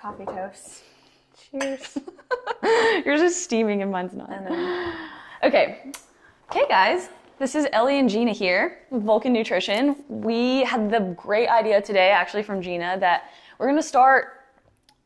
Coffee toast. Cheers. Yours is steaming and mine's not. Okay. Okay, guys. This is Ellie and Gina here with Vulcan Nutrition. We had the great idea today, actually, from Gina, that we're going to start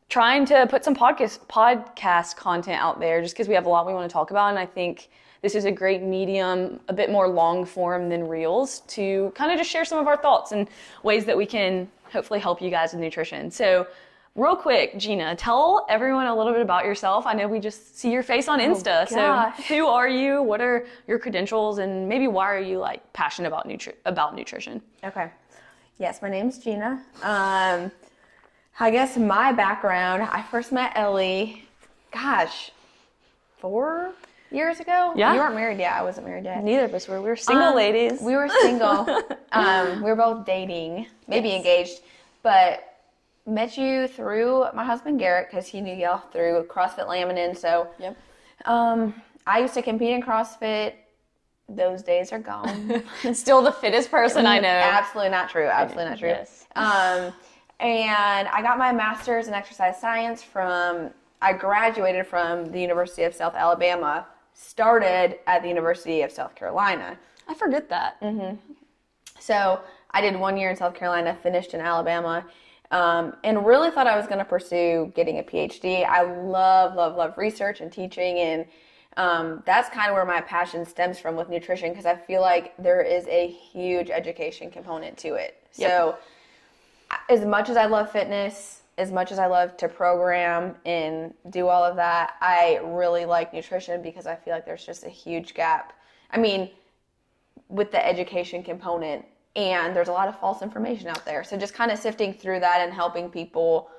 trying to put some podcast podcast content out there, just because we have a lot we want to talk about, and I think this is a great medium, a bit more long form than reels, to kind of just share some of our thoughts and ways that we can hopefully help you guys with nutrition. So Real quick, Gina, tell everyone a little bit about yourself. I know we just see your face on Insta. so, who are you? What are your credentials? And maybe why are you like passionate about nutri- about nutrition? Okay. Yes, my name's Gina. Um, I guess my background, I first met Ellie, gosh, four years ago? Yeah. You weren't married yet. I wasn't married yet. Neither of us were. We were single Um, ladies. We were single. um, we were both dating, maybe Yes. engaged, but met you through my husband Garrett because he knew y'all through CrossFit Laminin. So Yep. um, I used to compete in CrossFit. Those days are gone. Still the fittest person I know. Absolutely not true. Absolutely not true. Yes. Um, and I got my master's in exercise science from. I graduated from the University of South Alabama. Started at the University of South Carolina. I forget that. Mm-hmm. So I did one year in South Carolina, finished in Alabama, um, and really thought I was going to pursue getting a PhD. I love, love, love research and teaching, and um, that's kind of where my passion stems from with nutrition because I feel like there is a huge education component to it. So, as much as I love fitness, as much as I love to program and do all of that, I really like nutrition because I feel like there's just a huge gap. I mean, with the education component and there's a lot of false information out there so just kind of sifting through that and helping people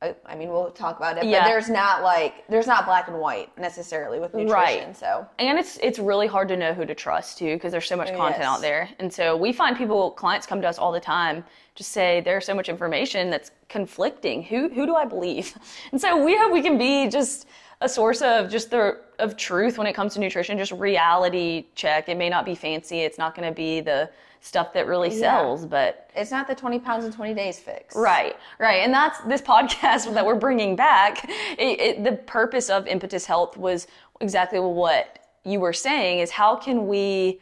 I I mean, we'll talk about it, Yeah. but there's not like there's not black and white necessarily with nutrition. Right. So And it's it's really hard to know who to trust too because there's so much content Yes. out there. And so we find people clients come to us all the time just say there's so much information that's conflicting. Who who do I believe? And so we hope we can be just a source of just the of truth when it comes to nutrition, just reality check. It may not be fancy. It's not going to be the stuff that really sells, but it's not the 20 pounds in 20 days fix. Right, right. And that's this podcast that we're bringing back. It, it, the purpose of Impetus Health was exactly what you were saying is how can we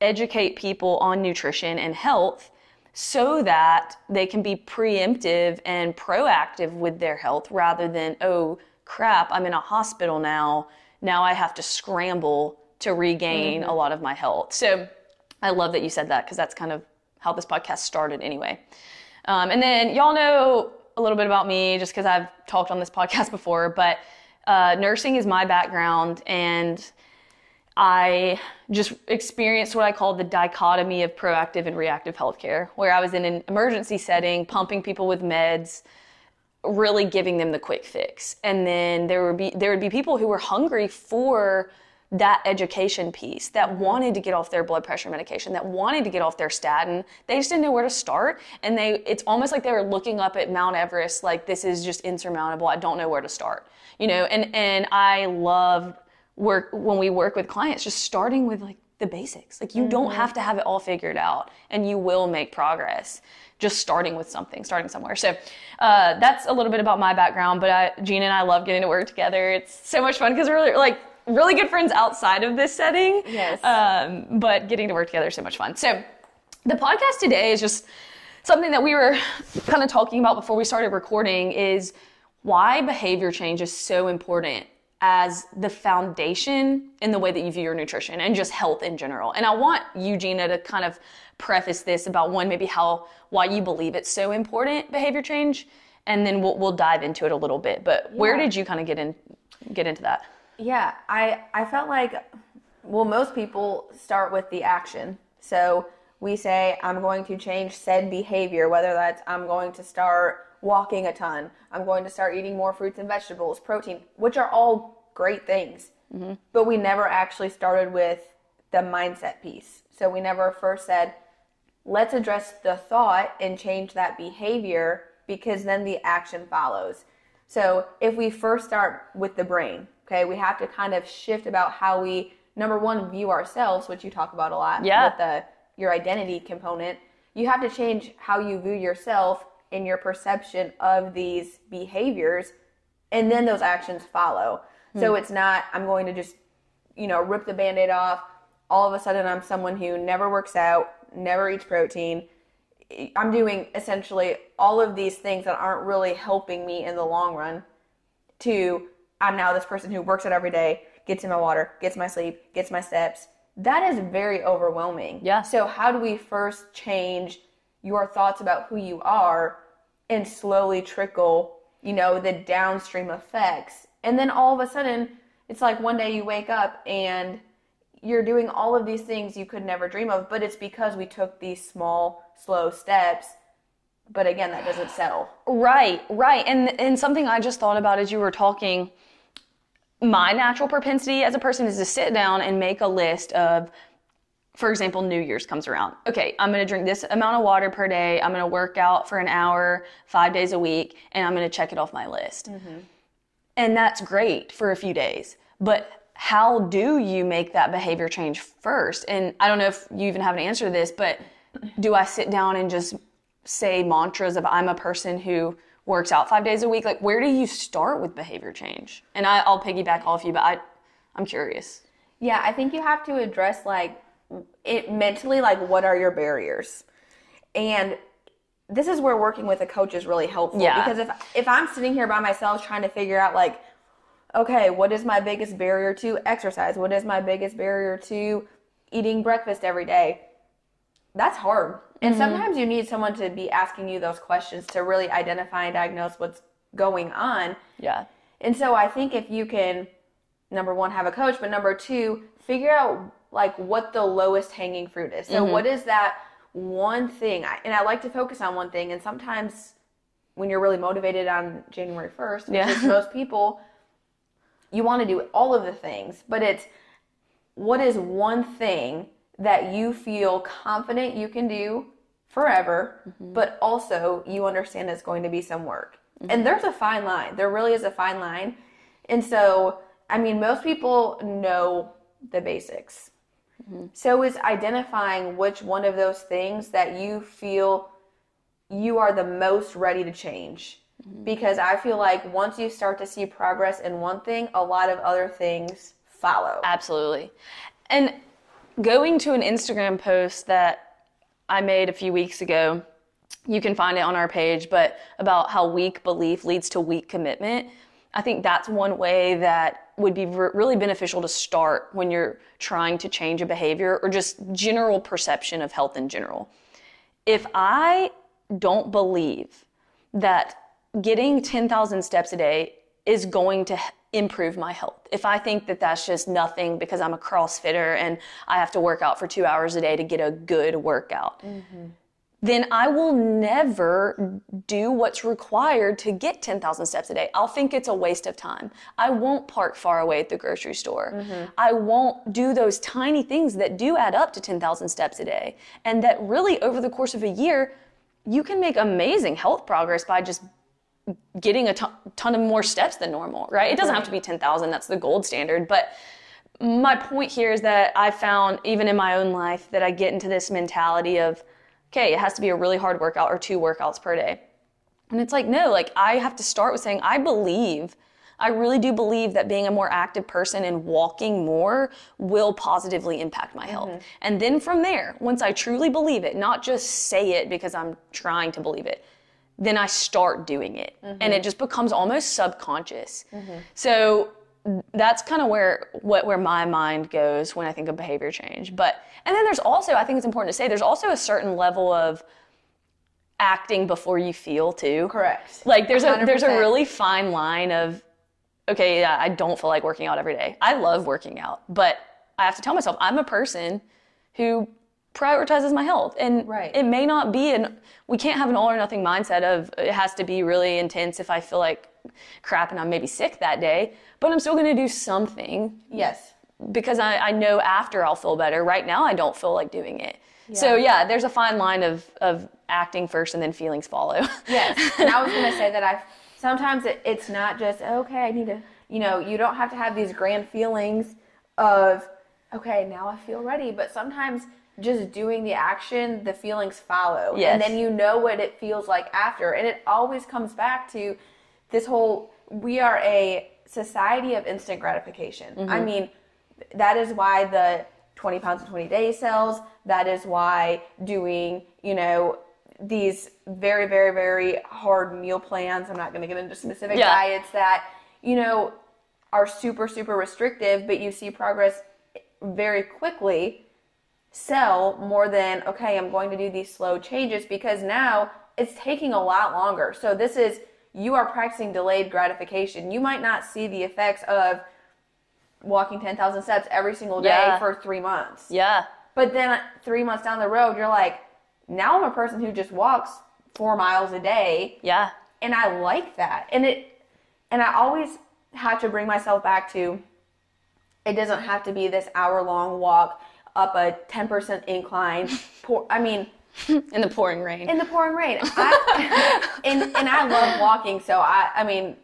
educate people on nutrition and health so that they can be preemptive and proactive with their health rather than, oh crap, I'm in a hospital now. Now I have to scramble to regain mm-hmm. a lot of my health. So I love that you said that because that's kind of how this podcast started anyway. Um, and then y'all know a little bit about me just because I've talked on this podcast before, but uh, nursing is my background and I just experienced what I call the dichotomy of proactive and reactive healthcare, where I was in an emergency setting, pumping people with meds, really giving them the quick fix. And then there would be there would be people who were hungry for that education piece that wanted to get off their blood pressure medication that wanted to get off their statin. They just didn't know where to start. And they it's almost like they were looking up at mount everest like this is just insurmountable. I don't know where to start. You know and and i love work when we work with clients just starting with like the basics. Like you don't have to have it all figured out and you will make progress just starting with something starting somewhere. So uh, that's a little bit about my background but I, gina and i love getting to work together. It's so much fun because we're like really good friends outside of this setting Yes. um, but getting to work together is so much fun so the podcast today is just something that we were kind of talking about before we started recording is why behavior change is so important as the foundation in the way that you view your nutrition and just health in general. And I want you, Gina, to kind of preface this about one, maybe how why you believe it's so important behavior change, and then we'll we'll dive into it a little bit. But where did you kind of get in get into that? Yeah, I I felt like well most people start with the action. So we say I'm going to change said behavior whether that's I'm going to start walking a ton, I'm going to start eating more fruits and vegetables, protein, which are all great things. Mm-hmm. But we never actually started with the mindset piece. So we never first said let's address the thought and change that behavior because then the action follows. So if we first start with the brain, okay, we have to kind of shift about how we number one view ourselves, which you talk about a lot Yeah. with the your identity component. You have to change how you view yourself in your perception of these behaviors and then those actions follow. Hmm. So it's not I'm going to just you know rip the band-aid off all of a sudden I'm someone who never works out, never eats protein. I'm doing essentially all of these things that aren't really helping me in the long run to I'm now this person who works out every day, gets in my water, gets my sleep, gets my steps. That is very overwhelming. Yeah. So how do we first change your thoughts about who you are and slowly trickle, you know, the downstream effects? And then all of a sudden, it's like one day you wake up and you're doing all of these things you could never dream of, but it's because we took these small, slow steps. But again, that doesn't settle. Right, right. And and something I just thought about as you were talking, my natural propensity as a person is to sit down and make a list of for example, New Year's comes around. Okay, I'm gonna drink this amount of water per day. I'm gonna work out for an hour, five days a week, and I'm gonna check it off my list. Mm-hmm. And that's great for a few days. But how do you make that behavior change first? And I don't know if you even have an answer to this, but do I sit down and just say mantras of I'm a person who works out five days a week? Like, where do you start with behavior change? And I, I'll piggyback off you, but I, I'm curious. Yeah, I think you have to address like it mentally, like what are your barriers? And this is where working with a coach is really helpful Yeah. because if if I'm sitting here by myself trying to figure out like okay, what is my biggest barrier to exercise? What is my biggest barrier to eating breakfast every day? That's hard. And mm-hmm. sometimes you need someone to be asking you those questions to really identify and diagnose what's going on. Yeah. And so I think if you can, number one, have a coach, but number two, figure out like what the lowest hanging fruit is. So mm-hmm. what is that one thing? I, and I like to focus on one thing. And sometimes when you're really motivated on January 1st, which Yeah. is most people, you want to do all of the things, but it's what is one thing that you feel confident you can do forever, mm-hmm. but also you understand it's going to be some work. And mm-hmm. there's a fine line. There really is a fine line. And so, I mean, most people know the basics. Mm-hmm. So is identifying which one of those things that you feel you are the most ready to change. Because I feel like once you start to see progress in one thing, a lot of other things follow. Absolutely. And going to an Instagram post that I made a few weeks ago, you can find it on our page, but about how weak belief leads to weak commitment. I think that's one way that would be re- really beneficial to start when you're trying to change a behavior or just general perception of health in general. If I don't believe that getting 10,000 steps a day is going to improve my health. If I think that that's just nothing because I'm a CrossFitter and I have to work out for two hours a day to get a good workout, mm-hmm. then I will never do what's required to get 10,000 steps a day. I'll think it's a waste of time. I won't park far away at the grocery store. Mm-hmm. I won't do those tiny things that do add up to 10,000 steps a day. And that really, over the course of a year, you can make amazing health progress by just getting a ton, ton of more steps than normal, right? It doesn't have to be 10,000, that's the gold standard. But my point here is that I found, even in my own life, that I get into this mentality of, okay, it has to be a really hard workout or two workouts per day. And it's like, no, like I have to start with saying, I believe, I really do believe that being a more active person and walking more will positively impact my health. Mm-hmm. And then from there, once I truly believe it, not just say it because I'm trying to believe it, then I start doing it. And it just becomes almost subconscious. So that's kind of where what where my mind goes when I think of behavior change. But and then there's also I think it's important to say there's also a certain level of acting before you feel too. Correct. Like there's a there's a really fine line of okay, yeah, I don't feel like working out every day. I love working out, but I have to tell myself I'm a person who prioritizes my health and Right. it may not be an we can't have an all or nothing mindset of it has to be really intense if I feel like crap and I'm maybe sick that day, but I'm still going to do something Yes. because I, I know after I'll feel better. Right now, I don't feel like doing it. So yeah, there's a fine line of of acting first and then feelings follow. Yes. and I was going to say that I sometimes it, it's not just okay. I need to. You know, you don't have to have these grand feelings of okay, now I feel ready. But sometimes just doing the action, the feelings follow. Yes. And then you know what it feels like after. And it always comes back to this whole we are a society of instant gratification. Mm-hmm. I mean, that is why the 20 pounds in 20 days sells. That is why doing, you know, these very, very, very hard meal plans, I'm not going to get into specific Yeah. diets that, you know, are super, super restrictive, but you see progress very quickly sell more than okay i'm going to do these slow changes because now it's taking a lot longer so this is you are practicing delayed gratification you might not see the effects of walking 10,000 steps every single day Yeah. for 3 months Yeah. but then 3 months down the road you're like now I'm a person who just walks 4 miles a day Yeah. and I like that. And it and I always have to bring myself back to it doesn't have to be this hour long walk up a 10% incline. Pour, I mean, In the pouring rain. in the pouring rain. I, and and I love walking, so I I mean,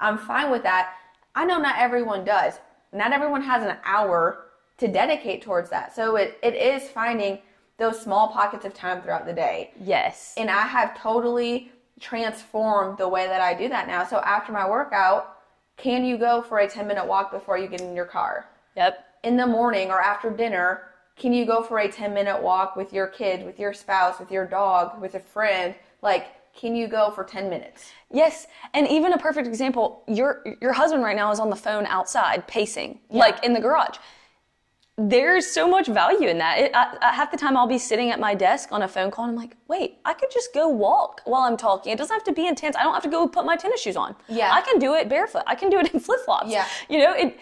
I'm fine with that. I know not everyone does. Not everyone has an hour to dedicate towards that. So it, it is finding those small pockets of time throughout the day yes. and I have totally transformed the way that I do that now. So after my workout, can you go for a 10 minute walk before you get in your car? Yep. In the morning or after dinner, can you go for a 10 minute walk with your kid, with your spouse, with your dog, with a friend? Like, can you go for 10 minutes? Yes, and even a perfect example, your your husband right now is on the phone outside pacing, like in the garage. There's so much value in that. It, I, I, half the time I'll be sitting at my desk on a phone call and I'm like, wait, I could just go walk while I'm talking. It doesn't have to be intense. I don't have to go put my tennis shoes on. Yeah. I can do it barefoot. I can do it in flip flops. Yeah. You know, it.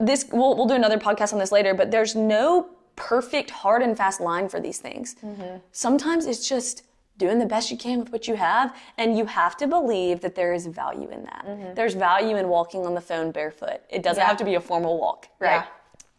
This we'll we'll do another podcast on this later, but there's no perfect hard and fast line for these things. Mm-hmm. Sometimes it's just doing the best you can with what you have, and you have to believe that there is value in that. Mm-hmm. There's value in walking on the phone barefoot. It doesn't Yeah. have to be a formal walk, right? Yeah.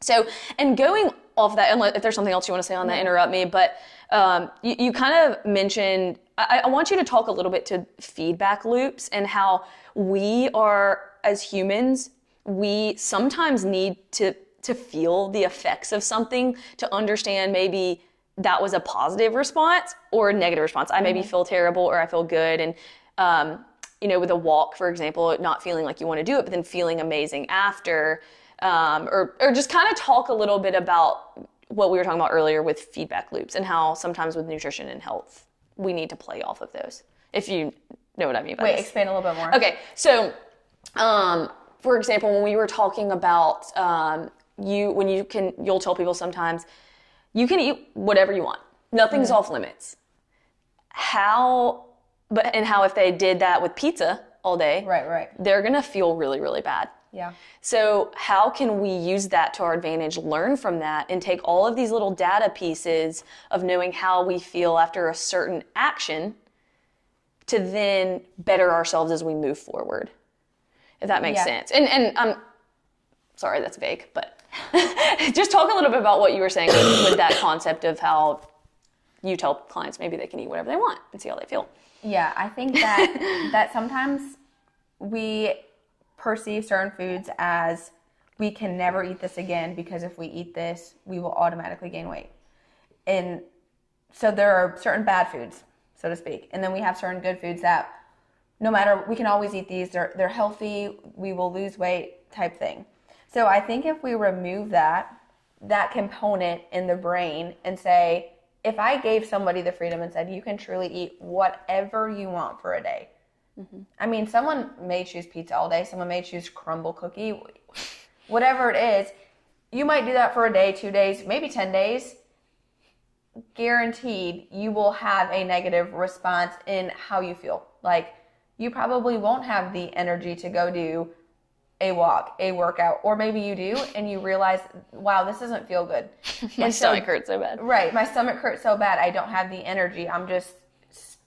So, and going off that, unless if there's something else you want to say on that, mm-hmm. interrupt me. But um, you, you kind of mentioned, I, I want you to talk a little bit to feedback loops and how we are, as humans, we sometimes need to to feel the effects of something to understand maybe that was a positive response or a negative response. I maybe feel terrible or I feel good, and um, you know, with a walk, for example, not feeling like you want to do it, but then feeling amazing after, um, or or just kind of talk a little bit about what we were talking about earlier with feedback loops and how sometimes with nutrition and health we need to play off of those. If you know what I mean by Wait, this. expand a little bit more. Okay, so um, for example, when we were talking about um, you, when you can, you'll tell people sometimes you can eat whatever you want. Nothing's off limits. How, but and how if they did that with pizza all day, Right, right. they're gonna feel really, really bad. Yeah. So, how can we use that to our advantage, learn from that, and take all of these little data pieces of knowing how we feel after a certain action to then better ourselves as we move forward? If that makes Yeah. sense. And, and I'm sorry, that's vague, but just talk a little bit about what you were saying with, with that concept of how you tell clients maybe they can eat whatever they want and see how they feel. Yeah, I think that that sometimes we perceive certain foods as we can never eat this again because if we eat this, we will automatically gain weight. And so there are certain bad foods, so to speak, and then we have certain good foods that no matter we can always eat these. They're they're healthy. We will lose weight type thing. So I think if we remove that that component in the brain and say, if I gave somebody the freedom and said, you can truly eat whatever you want for a day. Mm-hmm. I mean, someone may choose pizza all day. Someone may choose Crumbl cookie, whatever it is. You might do that for a day, two days, maybe 10 days. Guaranteed, you will have a negative response in how you feel. Like, you probably won't have the energy to go do a walk, a workout, or maybe you do and you realize, wow, this doesn't feel good. My And so- stomach hurts so bad. Right. My stomach hurts so bad. I don't have the energy. I'm just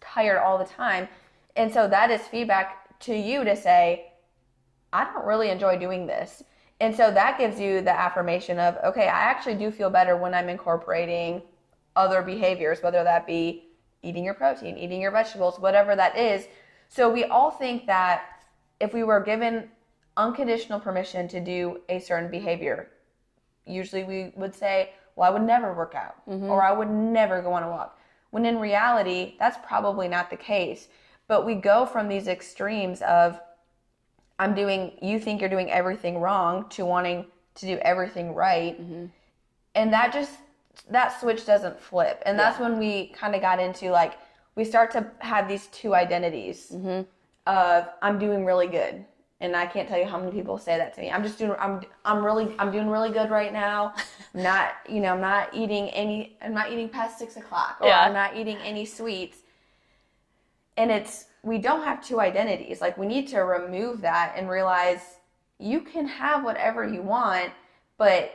tired all the time. And so that is feedback to you to say, I don't really enjoy doing this. And so that gives you the affirmation of, okay, I actually do feel better when I'm incorporating other behaviors, whether that be eating your protein, eating your vegetables, whatever that is. So we all think that if we were given unconditional permission to do a certain behavior, usually we would say, well, I would never work out mm-hmm. or I would never go on a walk. When in reality, that's probably not the case. But we go from these extremes of I'm doing, you think you're doing everything wrong to wanting to do everything right. Mm-hmm. And that just, that switch doesn't flip. And that's when we kind of got into like, we start to have these two identities mm-hmm. of I'm doing really good. And I can't tell you how many people say that to me. I'm just doing, I'm, I'm really, I'm doing really good right now. I'm not, you know, I'm not eating any, I'm not eating past six o'clock or Yeah. I'm not eating any sweets and it's we don't have two identities like we need to remove that and realize you can have whatever you want but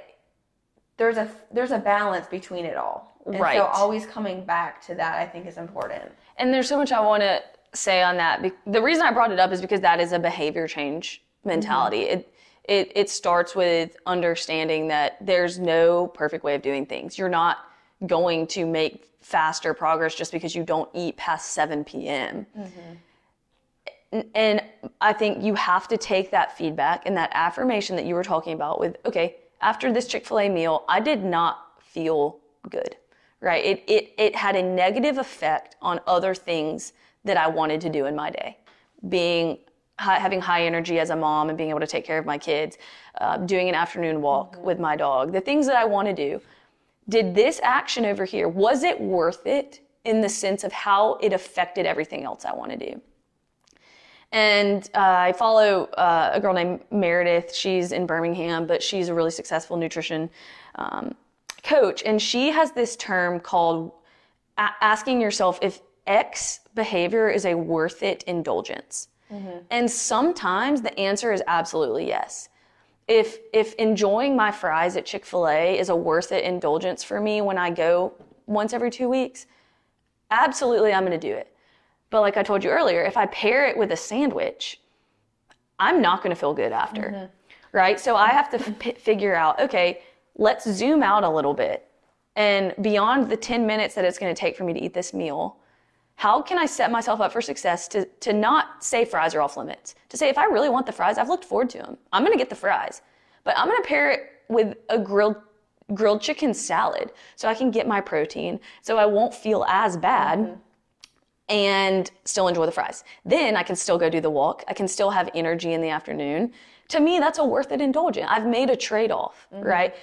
there's a there's a balance between it all and Right. so always coming back to that i think is important And there's so much I want to say on that. The reason I brought it up is because that is a behavior change mentality. Mm-hmm. It it it starts with understanding that there's no perfect way of doing things. You're not going to make faster progress just because you don't eat past 7 p.m. And- mm-hmm. And I think you have to take that feedback and that affirmation that you were talking about with, okay, after this Chick fil A meal, I did not feel good, right? It, it, it had a negative effect on other things that I wanted to do in my day. Being, high, having high energy as a mom and being able to take care of my kids, uh, doing an afternoon walk with my dog, the things that I want to do. Did this action over here, was it worth it in the sense of how it affected everything else I want to do? And uh, I follow uh, a girl named Meredith. She's in Birmingham, but she's a really successful nutrition um, coach. And she has this term called a- asking yourself if X behavior is a worth it indulgence. Mm-hmm. And sometimes the answer is absolutely yes. If if enjoying my fries at Chick-fil-A is a worth it indulgence for me when I go once every 2 weeks, absolutely I'm going to do it. But like I told you earlier, if I pair it with a sandwich, I'm not going to feel good after. Mm-hmm. Right? So I have to f- figure out, okay, let's zoom out a little bit. And beyond the 10 minutes that it's going to take for me to eat this meal, how can I set myself up for success to, to not say fries are off limits? To say, if I really want the fries, I've looked forward to them. I'm going to get the fries. But I'm going to pair it with a grilled grilled chicken salad so I can get my protein so I won't feel as bad and still enjoy the fries. Then I can still go do the walk. I can still have energy in the afternoon. To me, that's a worth it indulgent. I've made a trade off, right?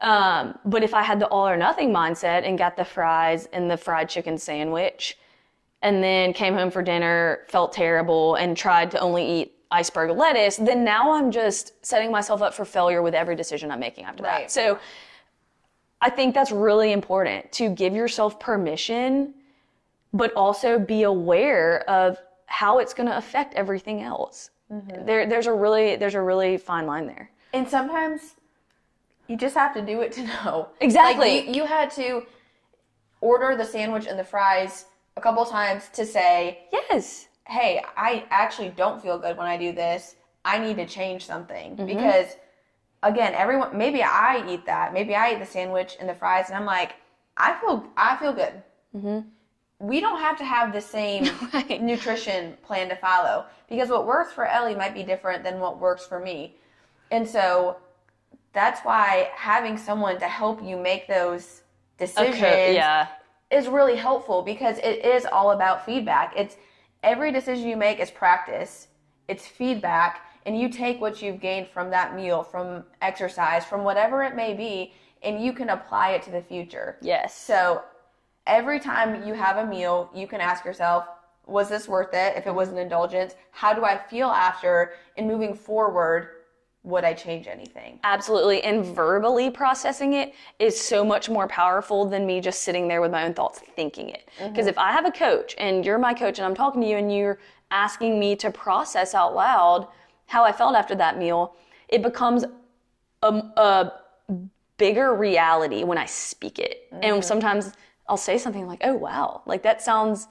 Um, but if I had the all or nothing mindset and got the fries and the fried chicken sandwich, and then came home for dinner, felt terrible, and tried to only eat iceberg lettuce, then now I'm just setting myself up for failure with every decision I'm making after Right. that. So I think that's really important to give yourself permission, but also be aware of how it's going to affect everything else. Mm-hmm. There, there's a really, there's a really fine line there. and sometimes you just have to do it to know Exactly. like you, you had to order the sandwich and the fries a couple times to say Yes. hey, I actually don't feel good when I do this. I need to change something Mm-hmm. because again, everyone maybe I eat that. Maybe I eat the sandwich and the fries and I'm like, I feel I feel good. We don't have to have the same. Right. nutrition plan to follow because what works for Ellie might be different than what works for me. And so that's why having someone to help you make those decisions okay, yeah. Is really helpful because it is all about feedback. It's every decision you make is practice. It's feedback and you take what you've gained from that meal, from exercise, from whatever it may be, and you can apply it to the future. Yes. So every time you have a meal, you can ask yourself, was this worth it? If it was an indulgence, how do I feel after? And moving forward, would I change anything? Absolutely. And verbally processing it is so much more powerful than me just sitting there with my own thoughts thinking it. Mm-hmm. Because if I have a coach and you're my coach and I'm talking to you and you're asking me to process out loud how I felt after that meal, it becomes a, a bigger reality when I speak it. And mm-hmm. sometimes I'll say something like, oh, wow, like that sounds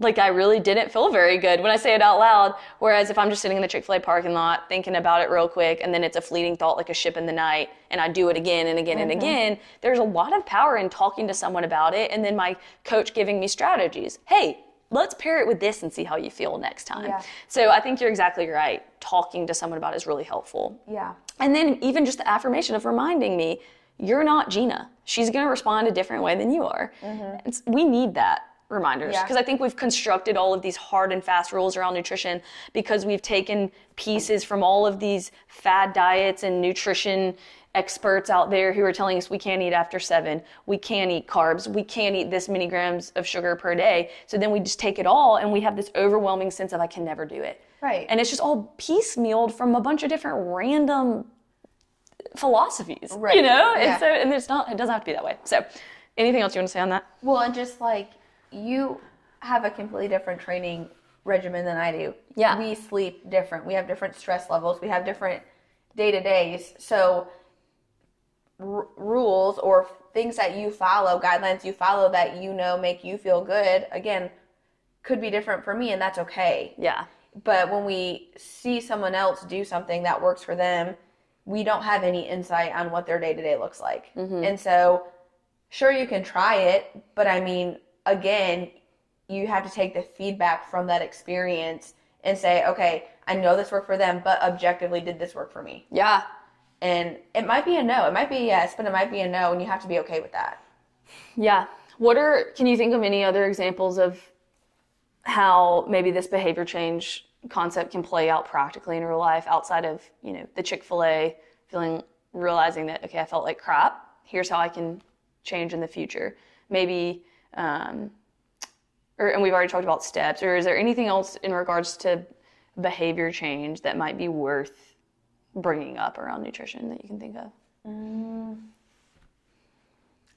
like I really didn't feel very good when I say it out loud. Whereas if I'm just sitting in the Chick fil A parking lot thinking about it real quick and then it's a fleeting thought like a ship in the night and I do it again and again and mm-hmm. again, there's a lot of power in talking to someone about it and then my coach giving me strategies. Hey, let's pair it with this and see how you feel next time. Yeah. So I think you're exactly right. Talking to someone about it is really helpful. Yeah. And then even just the affirmation of reminding me, you're not Gina. She's going to respond a different way than you are. Mm-hmm. It's, we need that reminders Yeah. because I think we've constructed all of these hard and fast rules around nutrition because we've taken pieces from all of these fad diets and nutrition experts out there who are telling us we can't eat after seven, we can't eat carbs, we can't eat this many grams of sugar per day. So then we just take it all and we have this overwhelming sense of I can never do it. Right. And it's just all piecemealed from a bunch of different random philosophies. right. You know? Yeah. And so and it's not it doesn't have to be that way. So anything else you want to say on that? Well, and just like you have a completely different training regimen than I do. Yeah. We sleep different. We have different stress levels. We have different day to days. So, r- rules or things that you follow, guidelines you follow that you know make you feel good, again, could be different for me, and that's okay. Yeah. But when we see someone else do something that works for them, we don't have any insight on what their day to day looks like. Mm-hmm. And so, sure, you can try it, but I mean, again, you have to take the feedback from that experience and say, okay, I know this worked for them, but objectively, did this work for me? Yeah. And it might be a no, it might be a yes, but it might be a no, and you have to be okay with that. Yeah. What are, can you think of any other examples of how maybe this behavior change concept can play out practically in real life outside of, you know, the Chick fil A feeling, realizing that, okay, I felt like crap. Here's how I can change in the future. Maybe, um, or, and we've already talked about steps, or is there anything else in regards to behavior change that might be worth bringing up around nutrition that you can think of?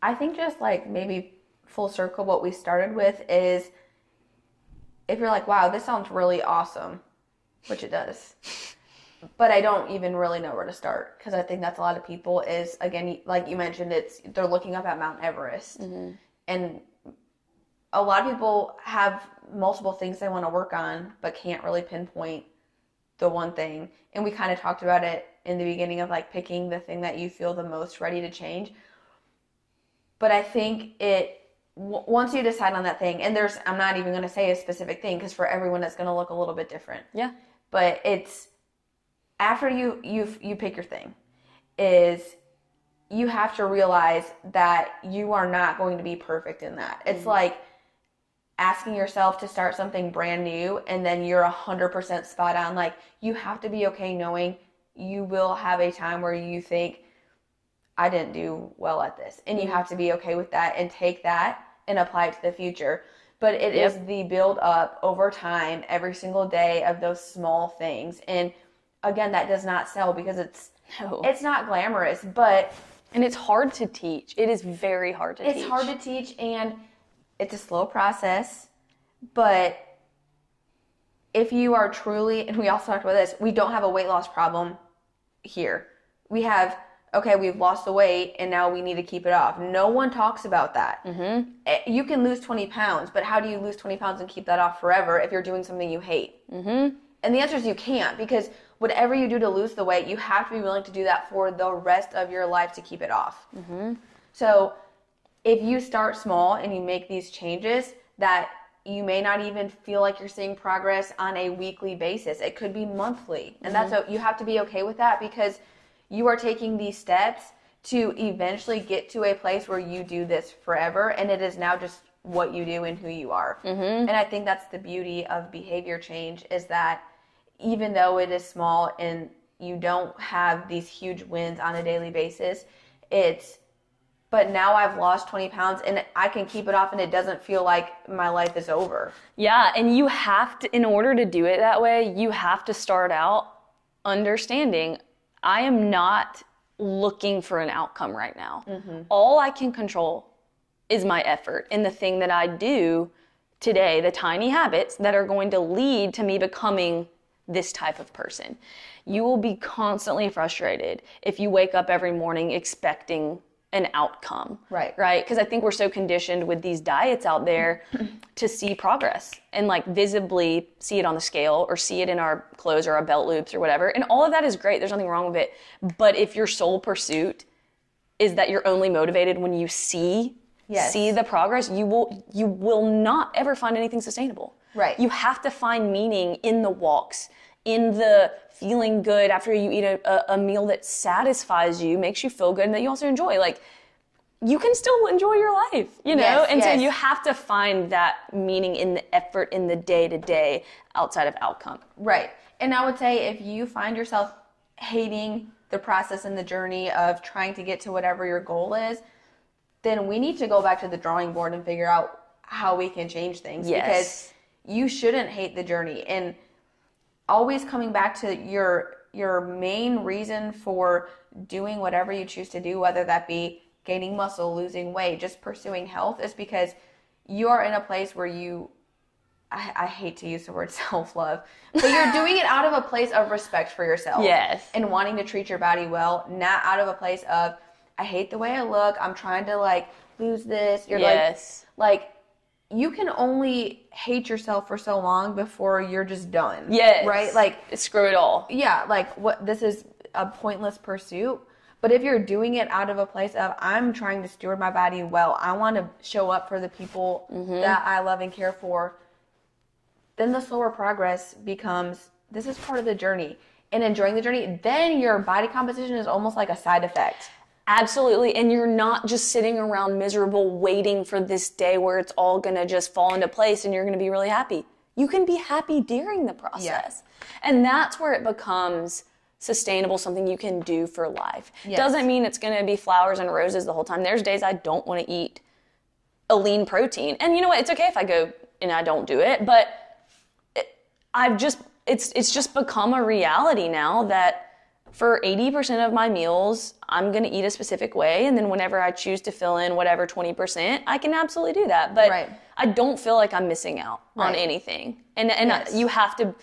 I think just like maybe full circle, what we started with is if you're like, wow, this sounds really awesome, which it does, but I don't even really know where to start because I think that's a lot of people is again, like you mentioned, it's they're looking up at Mount Everest, and a lot of people have multiple things they want to work on but can't really pinpoint the one thing. And we kind of talked about it in the beginning of like picking the thing that you feel the most ready to change but I think it w- once you decide on that thing, and there's I'm not even going to say a specific thing because for everyone it's going to look a little bit different. Yeah. But it's after you you you pick your thing, is you have to realize that you are not going to be perfect in that. It's mm-hmm. like asking yourself to start something brand new and then you're 100% spot on like you have to be okay knowing you will have a time where you think I didn't do well at this. And you mm-hmm. have to be okay with that and take that and apply it to the future. But it is Yep. the build up over time, every single day of those small things. And again, that does not sell because it's No. it's not glamorous, but And it's hard to teach. It is very hard to teach. it's hard to teach and it's a slow process. But if you are truly, and we also talked about this, we don't have a weight loss problem here. We have, okay, we've lost the weight and now we need to keep it off. No one talks about that. Mm-hmm. You can lose 20 pounds, but how do you lose 20 pounds and keep that off forever if you're doing something you hate? Mm-hmm. And the answer is you can't because whatever you do to lose the weight, you have to be willing to do that for the rest of your life to keep it off. So if you start small and you make these changes that you may not even feel like you're seeing progress on a weekly basis. It could be monthly. And mm-hmm. that's a, you have to be okay with that because you are taking these steps to eventually get to a place where you do this forever and it is now just what you do and who you are. Mm-hmm. And I think that's the beauty of behavior change is that even though it is small and you don't have these huge wins on a daily basis, it's but now I've lost 20 pounds and I can keep it off and it doesn't feel like my life is over. Yeah, and you have to, in order to do it that way, you have to start out understanding I am not looking for an outcome right now. Mm-hmm. All I can control is my effort and the thing that I do today, the tiny habits that are going to lead to me becoming this type of person. You will be constantly frustrated if you wake up every morning expecting an outcome. Right. Right? Because I think we're so conditioned with these diets out there to see progress and like visibly see it on the scale or see it in our clothes or our belt loops or whatever. And all of that is great. There's nothing wrong with it. But if your sole pursuit is that you're only motivated when you see Yes. see the progress, you will you will not ever find anything sustainable. Right. You have to find meaning in the walks, in the feeling good after you eat a, a, meal that satisfies you, makes you feel good, and that you also enjoy. Like, you can still enjoy your life, you know? Yes, and yes. so you have to find that meaning in the effort in the day to day outside of outcome. Right. And I would say if you find yourself hating the process and the journey of trying to get to whatever your goal is, then we need to go back to the drawing board and figure out how we can change things Yes. because you shouldn't hate the journey and always coming back to your your main reason for doing whatever you choose to do whether that be gaining muscle losing weight just pursuing health is because you are in a place where you I, I hate to use the word self love, but you're doing it out of a place of respect for yourself. Yes. And wanting to treat your body well, not out of a place of, I hate the way I look. I'm trying to like lose this. You're Yes. like, like, you can only hate yourself for so long before you're just done. Yes. Right? Like, Screw it all. yeah, like what this is a pointless pursuit. But if you're doing it out of a place of I'm trying to steward my body well, I want to show up for the people mm-hmm. that I love and care for, then the slower progress becomes this is part of the journey. And enjoying the journey, then your body composition is almost like a side effect. Absolutely. And you're not just sitting around miserable waiting for this day where it's all going to just fall into place and you're going to be really happy. You can be happy during the process. And that's where it becomes sustainable, something you can do for life. Yes. Doesn't mean it's going to be flowers and roses the whole time. There's days I don't want to eat a lean protein. And you know what? It's okay if I go and I don't do it, but it, I've just it's it's just become a reality now that for 80% of my meals, I'm going to eat a specific way and then whenever I choose to fill in whatever 20%, I can absolutely do that. But Right. I don't feel like I'm missing out on anything. And and Yes. you have to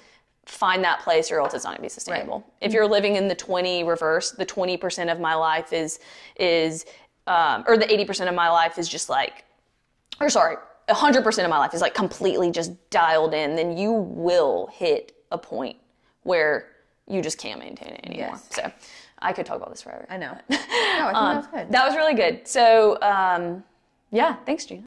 find that place or else it's not going to be sustainable. If you're living in the 20 reverse, the 20% of my life is is um, or the 80% of my life is just like or sorry, 100% of my life is like completely just dialed in, then you will hit a point where you just can't maintain it anymore. Yes. So I could talk about this forever. I know. No, I think that was good. That was really good. So, um, yeah, thanks, Gina.